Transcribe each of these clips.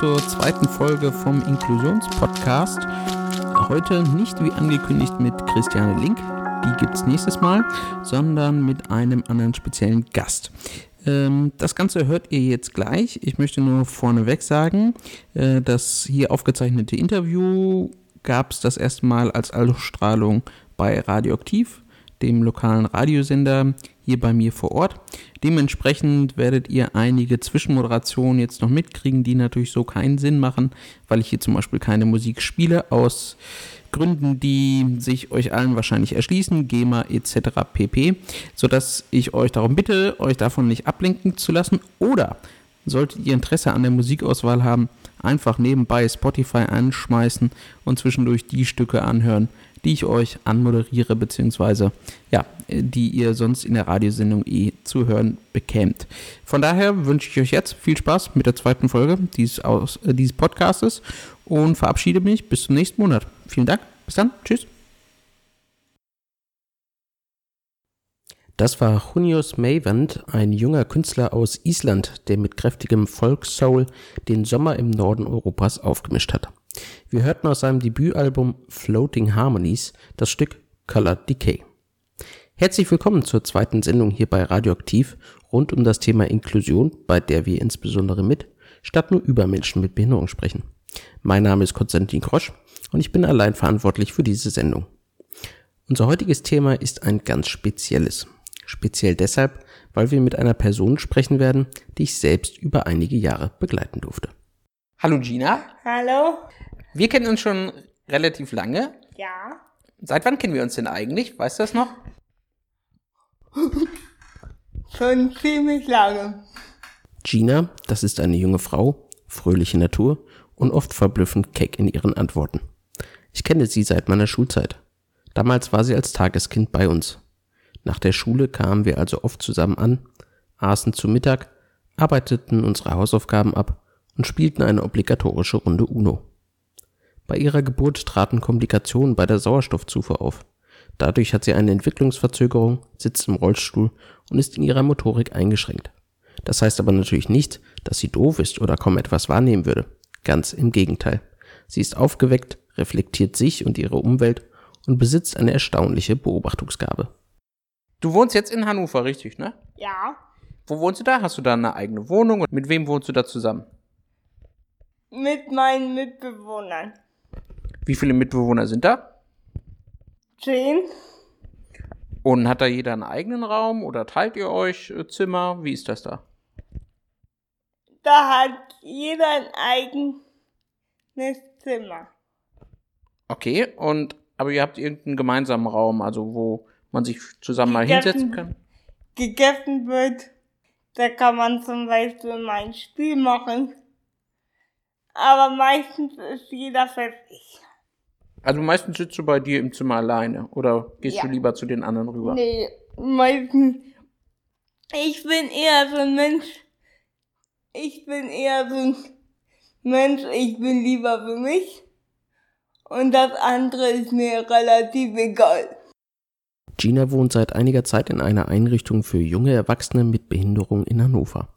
zur zweiten Folge vom Inklusionspodcast. Heute nicht wie angekündigt mit Christiane Link, die gibt es nächstes Mal, sondern mit einem anderen speziellen Gast. Ähm, das Ganze hört ihr jetzt gleich. Ich möchte nur vorneweg sagen, äh, das hier aufgezeichnete Interview gab es das erste Mal als Ausstrahlung bei Radioaktiv, dem lokalen Radiosender hier bei mir vor Ort. Dementsprechend werdet ihr einige Zwischenmoderationen jetzt noch mitkriegen, die natürlich so keinen Sinn machen, weil ich hier zum Beispiel keine Musik spiele, aus Gründen, die sich euch allen wahrscheinlich erschließen, GEMA etc. pp, sodass ich euch darum bitte, euch davon nicht ablenken zu lassen oder solltet ihr Interesse an der Musikauswahl haben, einfach nebenbei Spotify anschmeißen und zwischendurch die Stücke anhören, die ich euch anmoderiere, beziehungsweise ja, die ihr sonst in der Radiosendung eh zu hören bekämt. Von daher wünsche ich euch jetzt viel Spaß mit der zweiten Folge dieses, Aus, äh, dieses Podcastes und verabschiede mich bis zum nächsten Monat. Vielen Dank, bis dann, tschüss. Das war Junius Mavand, ein junger Künstler aus Island, der mit kräftigem Folk-Soul den Sommer im Norden Europas aufgemischt hat. Wir hörten aus seinem Debütalbum Floating Harmonies das Stück Colored Decay. Herzlich willkommen zur zweiten Sendung hier bei Radioaktiv rund um das Thema Inklusion, bei der wir insbesondere mit statt nur über Menschen mit Behinderung sprechen. Mein Name ist Konstantin Krosch und ich bin allein verantwortlich für diese Sendung. Unser heutiges Thema ist ein ganz spezielles. Speziell deshalb, weil wir mit einer Person sprechen werden, die ich selbst über einige Jahre begleiten durfte. Hallo Gina. Hallo. Wir kennen uns schon relativ lange. Ja. Seit wann kennen wir uns denn eigentlich? Weißt du das noch? Schon ziemlich lange. Gina, das ist eine junge Frau, fröhliche Natur und oft verblüffend keck in ihren Antworten. Ich kenne sie seit meiner Schulzeit. Damals war sie als Tageskind bei uns. Nach der Schule kamen wir also oft zusammen an, aßen zu Mittag, arbeiteten unsere Hausaufgaben ab und spielten eine obligatorische Runde Uno. Bei ihrer Geburt traten Komplikationen bei der Sauerstoffzufuhr auf. Dadurch hat sie eine Entwicklungsverzögerung, sitzt im Rollstuhl und ist in ihrer Motorik eingeschränkt. Das heißt aber natürlich nicht, dass sie doof ist oder kaum etwas wahrnehmen würde. Ganz im Gegenteil. Sie ist aufgeweckt, reflektiert sich und ihre Umwelt und besitzt eine erstaunliche Beobachtungsgabe. Du wohnst jetzt in Hannover, richtig, ne? Ja. Wo wohnst du da? Hast du da eine eigene Wohnung? Und mit wem wohnst du da zusammen? Mit meinen Mitbewohnern. Wie viele Mitbewohner sind da? Zehn. Und hat da jeder einen eigenen Raum oder teilt ihr euch äh, Zimmer? Wie ist das da? Da hat jeder ein eigenes Zimmer. Okay, und aber ihr habt irgendeinen gemeinsamen Raum, also wo man sich zusammen mal Gegessen- hinsetzen kann? Gegessen wird, da kann man zum Beispiel mal ein Spiel machen. Aber meistens ist jeder für sich. Also meistens sitzt du bei dir im Zimmer alleine oder gehst Ja. du lieber zu den anderen rüber? Nee, meistens. Ich bin eher so ein Mensch. Ich bin eher so ein Mensch, ich bin lieber für mich. Und das andere ist mir relativ egal. Gina wohnt seit einiger Zeit in einer Einrichtung für junge Erwachsene mit Behinderung in Hannover.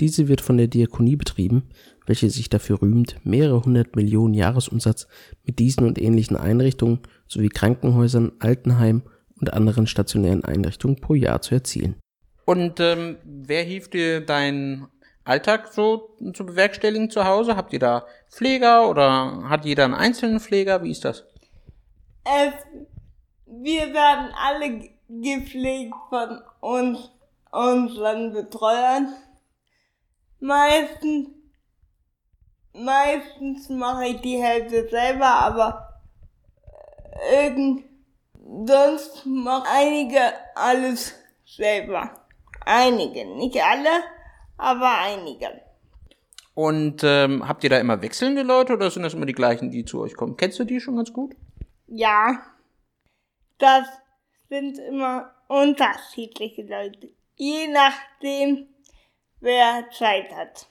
Diese wird von der Diakonie betrieben, welche sich dafür rühmt, mehrere hundert Millionen Jahresumsatz mit diesen und ähnlichen Einrichtungen sowie Krankenhäusern, Altenheimen und anderen stationären Einrichtungen pro Jahr zu erzielen. Und ähm, wer hilft dir deinen Alltag so zu bewerkstelligen zu Hause? Habt ihr da Pfleger oder hat jeder einen einzelnen Pfleger? Wie ist das? Es, wir werden alle gepflegt von uns, unseren Betreuern. Meistens, meistens mache ich die Hälfte selber, aber äh, irgend, sonst machen einige alles selber. Einige, nicht alle, aber einige. Und ähm, habt ihr da immer wechselnde Leute oder sind das immer die gleichen, die zu euch kommen? Kennst du die schon ganz gut? Ja, das sind immer unterschiedliche Leute. Je nachdem, wer Zeit hat.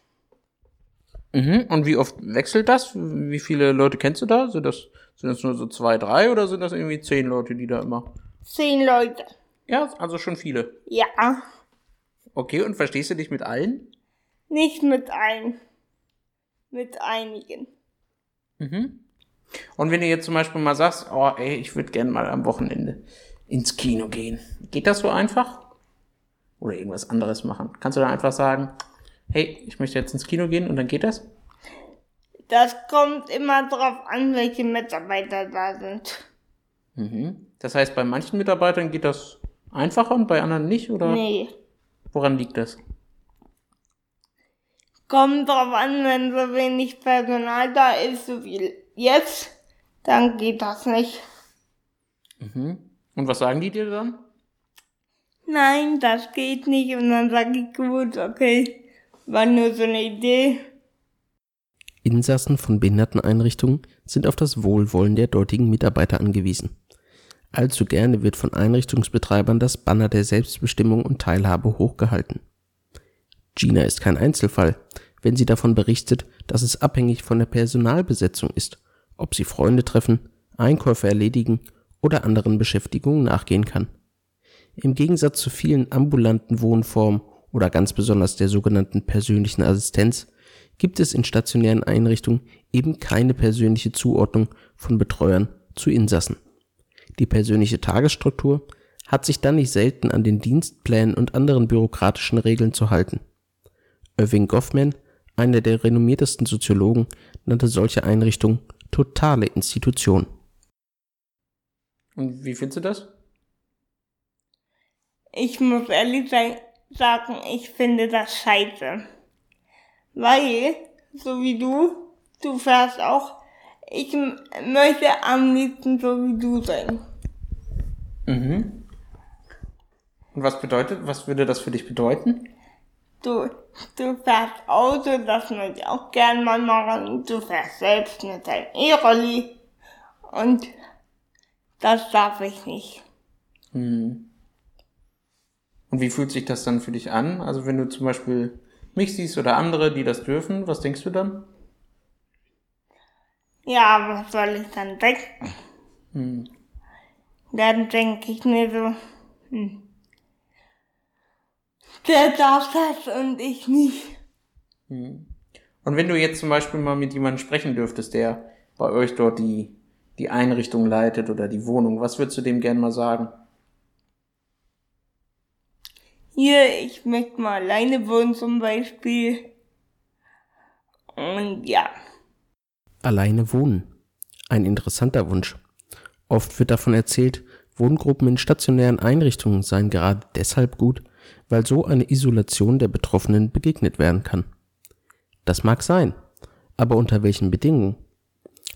Mhm. Und wie oft wechselt das? Wie viele Leute kennst du da? Sind das, sind das nur so zwei, drei oder sind das irgendwie zehn Leute, die da immer? Zehn Leute. Ja, also schon viele. Ja, Okay, und verstehst du dich mit allen? nicht mit allen. mit einigen. Mhm. Und wenn du jetzt zum Beispiel mal sagst, oh ey, ich würde gerne mal am Wochenende ins Kino gehen. Geht das so einfach? Oder irgendwas anderes machen? Kannst du dann einfach sagen, hey, ich möchte jetzt ins Kino gehen und dann geht das? Das kommt immer drauf an, welche Mitarbeiter da sind. Mhm. Das heißt, bei manchen Mitarbeitern geht das einfacher und bei anderen nicht, oder? Nee. Woran liegt das? Kommt drauf an, wenn so wenig Personal da ist, so wie jetzt, dann geht das nicht. Mhm. Und was sagen die dir dann? Nein, das geht nicht. Und dann sage ich, gut, okay, war nur so eine Idee. Insassen von Behinderteneinrichtungen sind auf das Wohlwollen der dortigen Mitarbeiter angewiesen. Allzu gerne wird von Einrichtungsbetreibern das Banner der Selbstbestimmung und Teilhabe hochgehalten. Gina ist kein Einzelfall, wenn sie davon berichtet, dass es abhängig von der Personalbesetzung ist, ob sie Freunde treffen, Einkäufe erledigen oder anderen Beschäftigungen nachgehen kann. Im Gegensatz zu vielen ambulanten Wohnformen oder ganz besonders der sogenannten persönlichen Assistenz gibt es in stationären Einrichtungen eben keine persönliche Zuordnung von Betreuern zu Insassen. Die persönliche Tagesstruktur hat sich dann nicht selten an den Dienstplänen und anderen bürokratischen Regeln zu halten. Irving Goffman, einer der renommiertesten Soziologen, nannte solche Einrichtungen totale Institution. Und wie findest du das? Ich muss ehrlich sagen, ich finde das scheiße. Weil, so wie du, du fährst auch, ich möchte am liebsten so wie du sein. Mhm. Und was bedeutet, was würde das für dich bedeuten? Du, du fährst Auto, das möchte ich auch gern mal machen. Du fährst selbst mit deinem E-Rolli. Und das darf ich nicht. Mhm. Und wie fühlt sich das dann für dich an? Also wenn du zum Beispiel mich siehst oder andere, die das dürfen, was denkst du dann? Ja, was soll ich dann denken? Hm. Dann denke ich mir so, hm, der darf das und ich nicht. Hm. Und wenn du jetzt zum Beispiel mal mit jemandem sprechen dürftest, der bei euch dort die, die Einrichtung leitet oder die Wohnung, was würdest du dem gerne mal sagen? Hier, ich möchte mal alleine wohnen zum Beispiel. Und ja. Alleine wohnen. Ein interessanter Wunsch. Oft wird davon erzählt, Wohngruppen in stationären Einrichtungen seien gerade deshalb gut, weil so eine Isolation der Betroffenen begegnet werden kann. Das mag sein, aber unter welchen Bedingungen?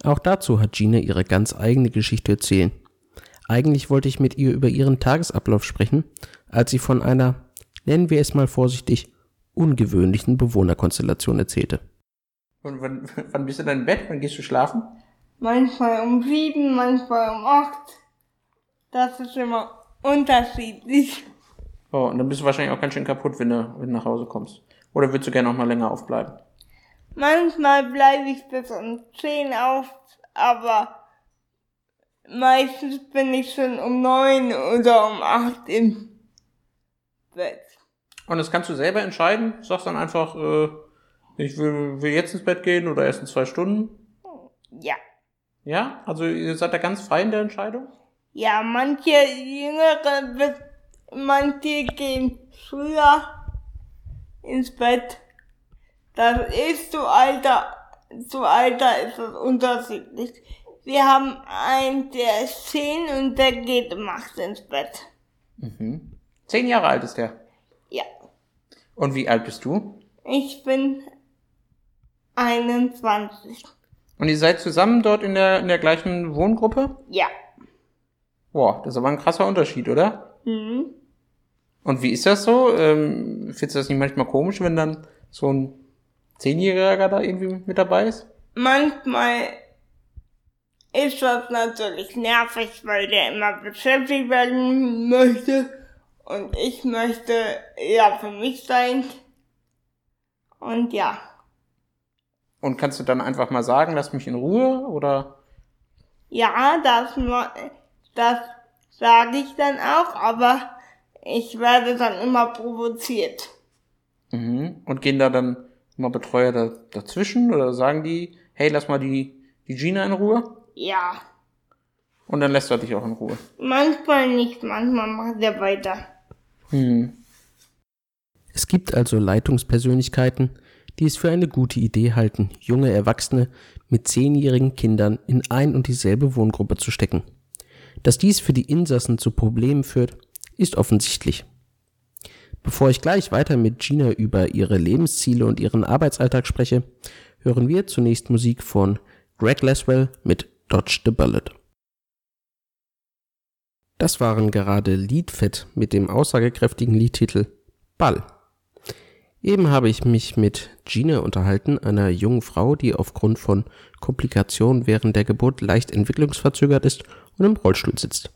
Auch dazu hat Gina ihre ganz eigene Geschichte erzählen. Eigentlich wollte ich mit ihr über ihren Tagesablauf sprechen, als sie von einer nennen wir es mal vorsichtig, ungewöhnlichen Bewohnerkonstellation erzählte. Und wann, wann bist du dann im Bett? Wann gehst du schlafen? Manchmal um sieben, manchmal um acht. Das ist immer unterschiedlich. Oh, und dann bist du wahrscheinlich auch ganz schön kaputt, wenn du, wenn du nach Hause kommst. Oder würdest du gerne noch mal länger aufbleiben? Manchmal bleibe ich bis um zehn auf, aber meistens bin ich schon um neun oder um acht im Bett. Und das kannst du selber entscheiden. Sagst dann einfach, äh, ich will, will jetzt ins Bett gehen oder erst in zwei Stunden. Ja. Ja? Also ihr seid da ganz frei in der Entscheidung? Ja, manche Jüngere, manche gehen früher ins Bett. Das ist zu Alter, zu Alter ist es unterschiedlich. Wir haben einen, der ist zehn und der geht um acht ins Bett. Mhm. Zehn Jahre alt ist der? Und wie alt bist du? Ich bin 21. Und ihr seid zusammen dort in der, in der gleichen Wohngruppe? Ja. Boah, das ist aber ein krasser Unterschied, oder? Mhm. Und wie ist das so? Ähm, findest du das nicht manchmal komisch, wenn dann so ein Zehnjähriger da irgendwie mit dabei ist? Manchmal ist das natürlich nervig, weil der immer beschäftigt werden möchte. Und ich möchte eher für mich sein. Und ja. Und kannst du dann einfach mal sagen, lass mich in Ruhe, oder? Ja, das, das sage ich dann auch, aber ich werde dann immer provoziert. Mhm. Und gehen da dann mal Betreuer da, dazwischen oder sagen die, hey, lass mal die, die Gina in Ruhe? Ja. Und dann lässt er dich auch in Ruhe. Manchmal nicht, manchmal macht er weiter. Hm. Es gibt also Leitungspersönlichkeiten, die es für eine gute Idee halten, junge Erwachsene mit zehnjährigen Kindern in ein und dieselbe Wohngruppe zu stecken. Dass dies für die Insassen zu Problemen führt, ist offensichtlich. Bevor ich gleich weiter mit Gina über ihre Lebensziele und ihren Arbeitsalltag spreche, hören wir zunächst Musik von Greg Laswell mit Dodge the Bullet. Das waren gerade Liedfett mit dem aussagekräftigen Liedtitel Ball. Eben habe ich mich mit Gina unterhalten, einer jungen Frau, die aufgrund von Komplikationen während der Geburt leicht entwicklungsverzögert ist und im Rollstuhl sitzt.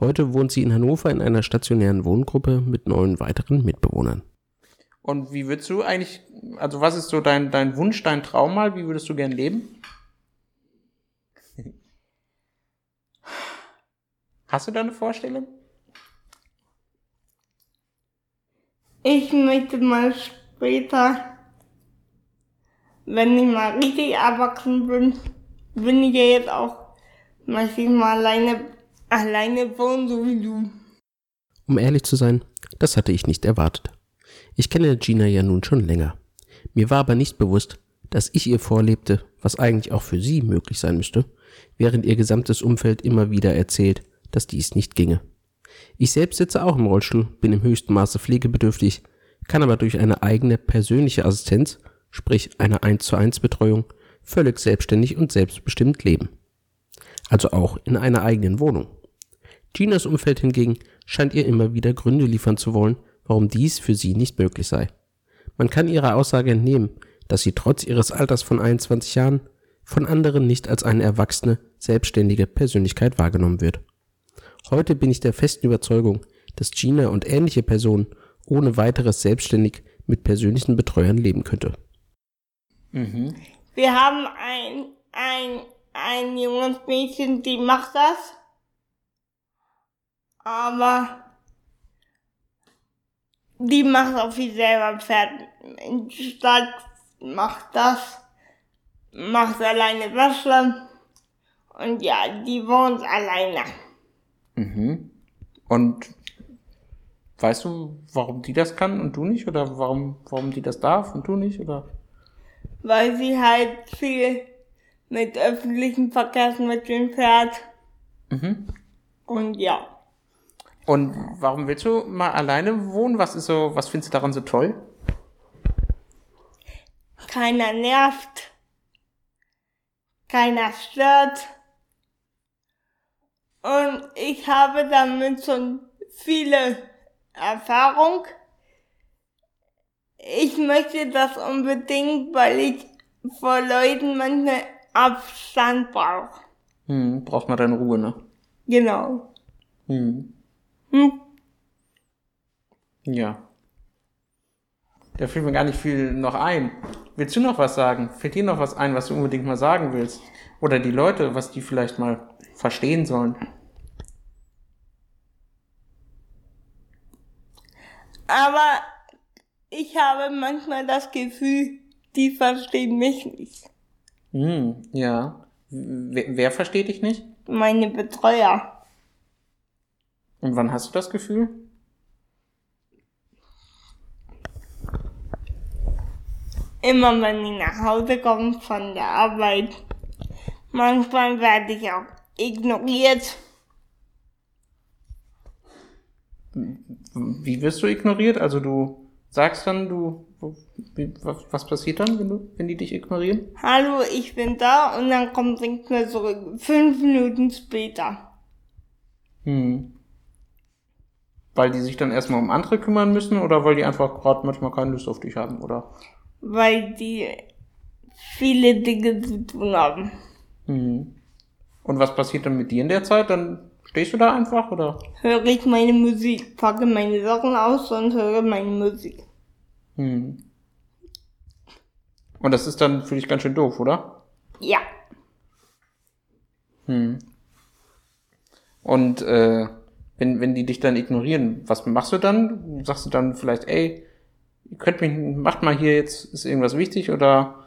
Heute wohnt sie in Hannover in einer stationären Wohngruppe mit neun weiteren Mitbewohnern. Und wie würdest du eigentlich, also was ist so dein, dein Wunsch, dein Traum mal? Wie würdest du gern leben? Hast du da eine Vorstellung? Ich möchte mal später, wenn ich mal richtig erwachsen bin, bin ich ja jetzt auch manchmal alleine, alleine wohnen, so wie du. Um ehrlich zu sein, das hatte ich nicht erwartet. Ich kenne Gina ja nun schon länger. Mir war aber nicht bewusst, dass ich ihr vorlebte, was eigentlich auch für sie möglich sein müsste, während ihr gesamtes Umfeld immer wieder erzählt, dass dies nicht ginge. Ich selbst sitze auch im Rollstuhl, bin im höchsten Maße pflegebedürftig, kann aber durch eine eigene persönliche Assistenz, sprich eine 1 zu 1 Betreuung, völlig selbstständig und selbstbestimmt leben. Also auch in einer eigenen Wohnung. Ginas Umfeld hingegen scheint ihr immer wieder Gründe liefern zu wollen, warum dies für sie nicht möglich sei. Man kann ihrer Aussage entnehmen, dass sie trotz ihres Alters von 21 Jahren von anderen nicht als eine erwachsene, selbstständige Persönlichkeit wahrgenommen wird. Heute bin ich der festen Überzeugung, dass Gina und ähnliche Personen ohne weiteres selbstständig mit persönlichen Betreuern leben könnte. Mhm. Wir haben ein, ein, ein junges Mädchen, die macht das. Aber die macht auch viel selber. In der Stadt macht das, macht alleine Wäsche. Und ja, die wohnt alleine. Mhm. Und weißt du, warum die das kann und du nicht? Oder warum, warum die das darf und du nicht? Oder? Weil sie halt viel mit öffentlichen Verkehrsmitteln fährt. Mhm. Und ja. Und warum willst du mal alleine wohnen? Was ist so, was findest du daran so toll? Keiner nervt. Keiner stört. Und ich habe damit schon viele Erfahrung. Ich möchte das unbedingt, weil ich vor Leuten manchmal Abstand brauche. Hm, braucht man dann Ruhe, ne? Genau. Hm. Hm. Ja. Da fällt mir gar nicht viel noch ein. Willst du noch was sagen? Fällt dir noch was ein, was du unbedingt mal sagen willst? Oder die Leute, was die vielleicht mal verstehen sollen? Aber ich habe manchmal das Gefühl, die verstehen mich nicht. Hm, ja. Wer, wer versteht dich nicht? Meine Betreuer. Und wann hast du das Gefühl? Immer wenn ich nach Hause komme von der Arbeit. Manchmal werde ich auch ignoriert. Wie wirst du ignoriert? Also du sagst dann, du, wie, was, passiert dann, wenn, du, wenn die dich ignorieren? Hallo, ich bin da und dann kommt nichts mehr zurück. Fünf Minuten später. Hm. Weil die sich dann erstmal um andere kümmern müssen oder weil die einfach gerade manchmal keine Lust auf dich haben, oder? Weil die viele Dinge zu tun haben. Hm. Und was passiert dann mit dir in der Zeit? Dann stehst du da einfach, oder? Höre ich meine Musik, packe meine Sachen aus und höre meine Musik. Hm. Und das ist dann für dich ganz schön doof, oder? Ja. Hm. Und äh, wenn, wenn die dich dann ignorieren, was machst du dann? Sagst du dann vielleicht, ey, könnt mich, macht mal hier jetzt, ist irgendwas wichtig oder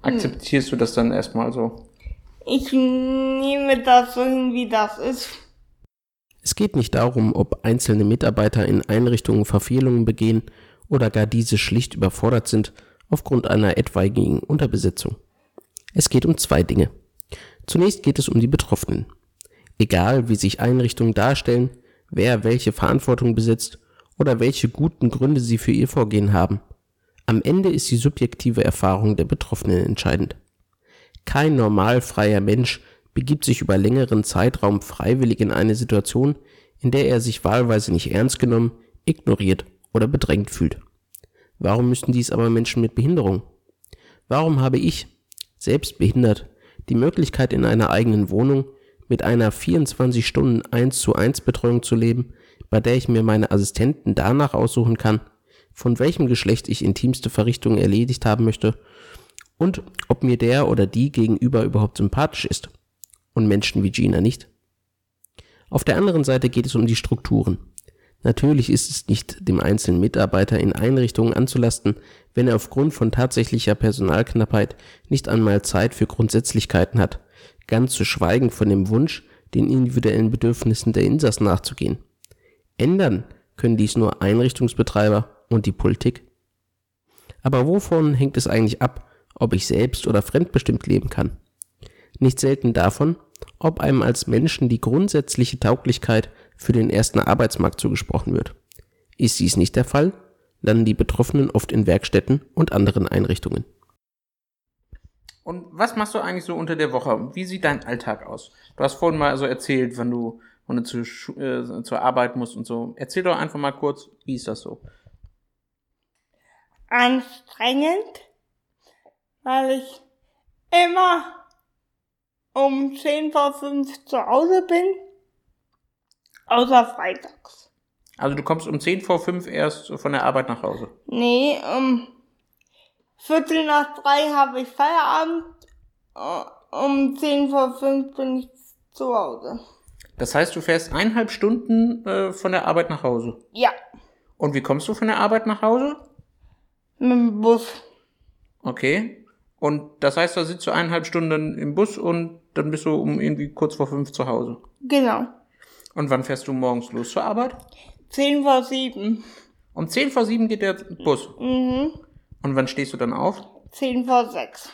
akzeptierst du das dann erstmal so? Ich nehme das so hin, wie das ist. Es geht nicht darum, ob einzelne Mitarbeiter in Einrichtungen Verfehlungen begehen oder gar diese schlicht überfordert sind aufgrund einer etwaigen Unterbesetzung. Es geht um zwei Dinge. Zunächst geht es um die Betroffenen. Egal, wie sich Einrichtungen darstellen, wer welche Verantwortung besitzt oder welche guten Gründe sie für ihr Vorgehen haben. Am Ende ist die subjektive Erfahrung der Betroffenen entscheidend. Kein normalfreier Mensch begibt sich über längeren Zeitraum freiwillig in eine Situation, in der er sich wahlweise nicht ernst genommen, ignoriert oder bedrängt fühlt. Warum müssten dies aber Menschen mit Behinderung? Warum habe ich, selbst behindert, die Möglichkeit in einer eigenen Wohnung mit einer 24 Stunden 1 zu 1 Betreuung zu leben, bei der ich mir meine Assistenten danach aussuchen kann, von welchem Geschlecht ich intimste Verrichtungen erledigt haben möchte und ob mir der oder die gegenüber überhaupt sympathisch ist und Menschen wie Gina nicht. Auf der anderen Seite geht es um die Strukturen. Natürlich ist es nicht dem einzelnen Mitarbeiter in Einrichtungen anzulasten, wenn er aufgrund von tatsächlicher Personalknappheit nicht einmal Zeit für Grundsätzlichkeiten hat, ganz zu schweigen von dem Wunsch, den individuellen Bedürfnissen der Insassen nachzugehen. Ändern können dies nur Einrichtungsbetreiber und die Politik. Aber wovon hängt es eigentlich ab, ob ich selbst oder fremdbestimmt leben kann? Nicht selten davon, ob einem als Menschen die grundsätzliche Tauglichkeit für den ersten Arbeitsmarkt zugesprochen wird. Ist dies nicht der Fall, landen die Betroffenen oft in Werkstätten und anderen Einrichtungen. Und was machst du eigentlich so unter der Woche? Wie sieht dein Alltag aus? Du hast vorhin mal so erzählt, wenn du, wenn du zu, äh, zur Arbeit musst und so. Erzähl doch einfach mal kurz, wie ist das so? Anstrengend, weil ich immer um 10 vor 5 zu Hause bin, außer freitags. Also du kommst um 10 vor 5 erst von der Arbeit nach Hause? Nee, um Viertel nach drei habe ich Feierabend, um 10 vor 5 bin ich zu Hause. Das heißt, du fährst eineinhalb Stunden äh, von der Arbeit nach Hause? Ja. Und wie kommst du von der Arbeit nach Hause? Mit dem Bus. Okay. Und das heißt, da sitzt du eineinhalb Stunden im Bus und dann bist du um irgendwie kurz vor fünf zu Hause. Genau. Und wann fährst du morgens los zur Arbeit? Zehn vor sieben. Um zehn vor sieben geht der Bus. Mhm. Und wann stehst du dann auf? Zehn vor sechs.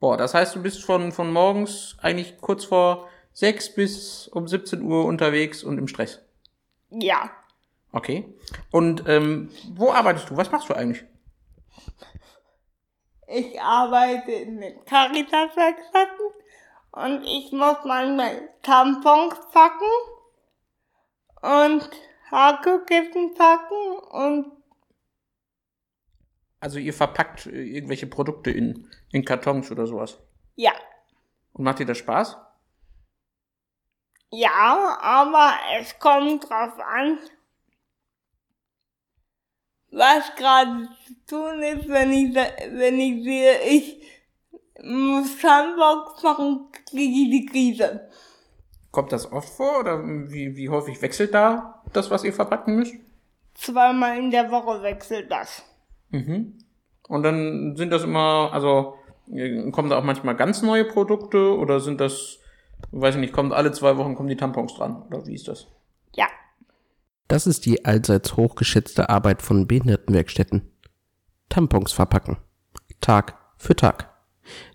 Boah, das heißt, du bist von, von morgens eigentlich kurz vor sechs bis um 17 Uhr unterwegs und im Stress. Ja. Okay. Und ähm, wo arbeitest du? Was machst du eigentlich? Ich arbeite in den Caritas-Werkstätten und ich muss manchmal Tampons packen und Haarkissen packen und also ihr verpackt äh, irgendwelche Produkte in, in Kartons oder sowas. Ja. Und macht dir das Spaß? Ja, aber es kommt drauf an, was gerade zu tun ist, wenn ich, wenn ich sehe, ich Sandbox machen, kriege ich die Krise. Kommt das oft vor oder wie, wie häufig wechselt da das, was ihr verpacken müsst? Zweimal in der Woche wechselt das. Mhm. Und dann sind das immer, also kommen da auch manchmal ganz neue Produkte oder sind das, weiß ich nicht, kommt alle zwei Wochen kommen die Tampons dran oder wie ist das? Ja. Das ist die allseits hochgeschätzte Arbeit von Behindertenwerkstätten. Tampons verpacken. Tag für Tag.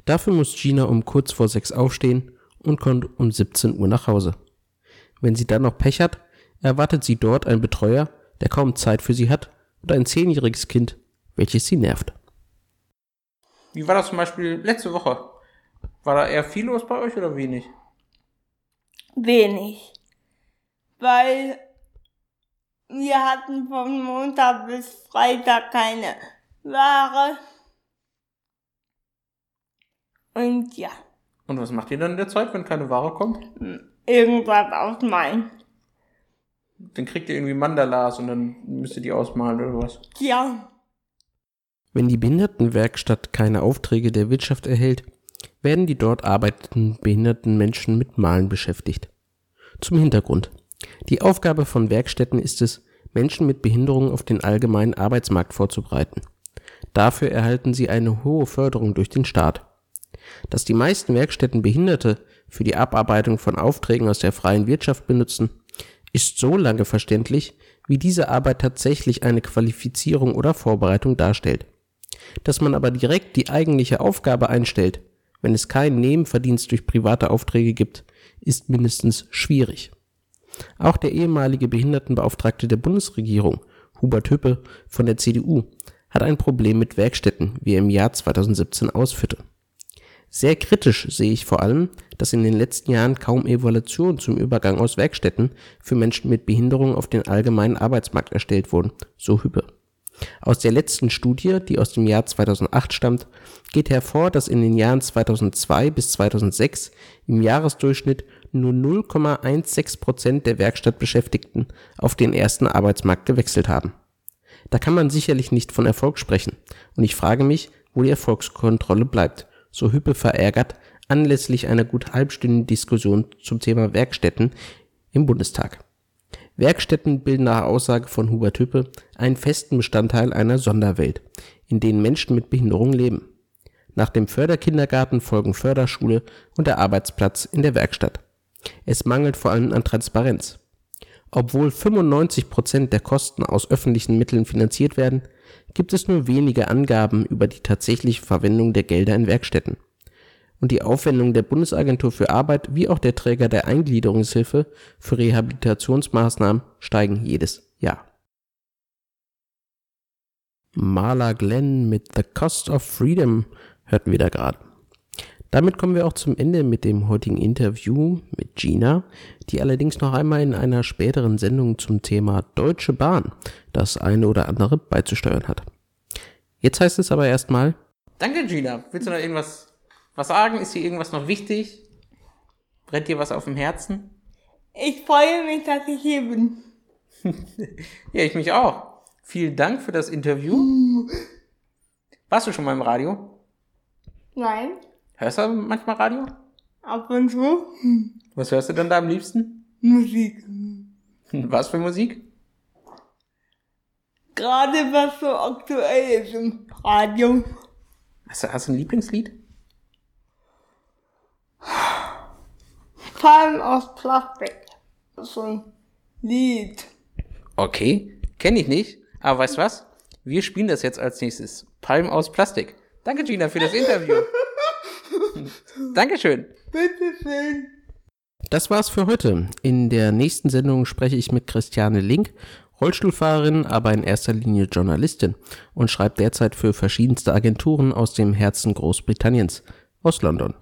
Dafür muss Gina um kurz vor sechs aufstehen und kommt um 17 Uhr nach Hause. Wenn sie dann noch Pech hat, erwartet sie dort ein Betreuer, der kaum Zeit für sie hat, und ein zehnjähriges Kind, welches sie nervt. Wie war das zum Beispiel letzte Woche? War da eher viel los bei euch oder wenig? Wenig. Weil wir hatten von Montag bis Freitag keine Ware. Und ja. Und was macht ihr dann in der Zeit, wenn keine Ware kommt? Irgendwas ausmalen. Dann kriegt ihr irgendwie Mandalas und dann müsst ihr die ausmalen oder was? Ja. Wenn die Behindertenwerkstatt keine Aufträge der Wirtschaft erhält, werden die dort arbeitenden behinderten Menschen mit Malen beschäftigt. Zum Hintergrund. Die Aufgabe von Werkstätten ist es, Menschen mit Behinderungen auf den allgemeinen Arbeitsmarkt vorzubereiten. Dafür erhalten sie eine hohe Förderung durch den Staat. Dass die meisten Werkstätten Behinderte für die Abarbeitung von Aufträgen aus der freien Wirtschaft benutzen, ist so lange verständlich, wie diese Arbeit tatsächlich eine Qualifizierung oder Vorbereitung darstellt. Dass man aber direkt die eigentliche Aufgabe einstellt, wenn es keinen Nebenverdienst durch private Aufträge gibt, ist mindestens schwierig. Auch der ehemalige Behindertenbeauftragte der Bundesregierung, Hubert Hüppe von der CDU, hat ein Problem mit Werkstätten, wie er im Jahr 2017 ausführte. Sehr kritisch sehe ich vor allem, dass in den letzten Jahren kaum Evaluationen zum Übergang aus Werkstätten für Menschen mit Behinderung auf den allgemeinen Arbeitsmarkt erstellt wurden, so Hüppe. Aus der letzten Studie, die aus dem Jahr 2008 stammt, geht hervor, dass in den Jahren 2002 bis 2006 im Jahresdurchschnitt nur 0,16 Prozent der Werkstattbeschäftigten auf den ersten Arbeitsmarkt gewechselt haben. Da kann man sicherlich nicht von Erfolg sprechen, und ich frage mich, wo die Erfolgskontrolle bleibt so Hüppe verärgert, anlässlich einer gut halbstündigen Diskussion zum Thema Werkstätten im Bundestag. Werkstätten bilden nach Aussage von Hubert Hüppe einen festen Bestandteil einer Sonderwelt, in denen Menschen mit Behinderung leben. Nach dem Förderkindergarten folgen Förderschule und der Arbeitsplatz in der Werkstatt. Es mangelt vor allem an Transparenz. Obwohl 95 Prozent der Kosten aus öffentlichen Mitteln finanziert werden, gibt es nur wenige Angaben über die tatsächliche Verwendung der Gelder in Werkstätten. Und die Aufwendungen der Bundesagentur für Arbeit wie auch der Träger der Eingliederungshilfe für Rehabilitationsmaßnahmen steigen jedes Jahr. Marla Glenn mit The Cost of Freedom hörten wir da gerade. Damit kommen wir auch zum Ende mit dem heutigen Interview mit Gina, die allerdings noch einmal in einer späteren Sendung zum Thema Deutsche Bahn das eine oder andere beizusteuern hat. Jetzt heißt es aber erstmal. Danke, Gina. Willst du noch irgendwas was sagen? Ist dir irgendwas noch wichtig? Brennt dir was auf dem Herzen? Ich freue mich, dass ich hier bin. ja, ich mich auch. Vielen Dank für das Interview. Warst du schon mal im Radio? Nein. Hörst du manchmal Radio? Ab und zu. Was hörst du denn da am liebsten? Musik. Was für Musik? Gerade was so aktuell ist im Radio. Hast du, hast du ein Lieblingslied? Palm aus Plastik. Das ist so ein Lied. Okay, kenne ich nicht. Aber weißt du was? Wir spielen das jetzt als nächstes. Palm aus Plastik. Danke, Gina, für das Interview. Dankeschön. Bitteschön. Das war's für heute. In der nächsten Sendung spreche ich mit Christiane Link, Rollstuhlfahrerin, aber in erster Linie Journalistin und schreibt derzeit für verschiedenste Agenturen aus dem Herzen Großbritanniens, aus London.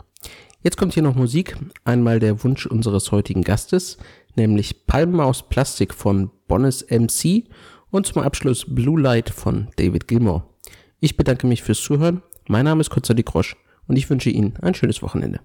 Jetzt kommt hier noch Musik. Einmal der Wunsch unseres heutigen Gastes, nämlich Palmen aus Plastik von Bonnes MC und zum Abschluss Blue Light von David Gilmore. Ich bedanke mich fürs Zuhören. Mein Name ist Konstantin Grosch und ich wünsche Ihnen ein schönes Wochenende.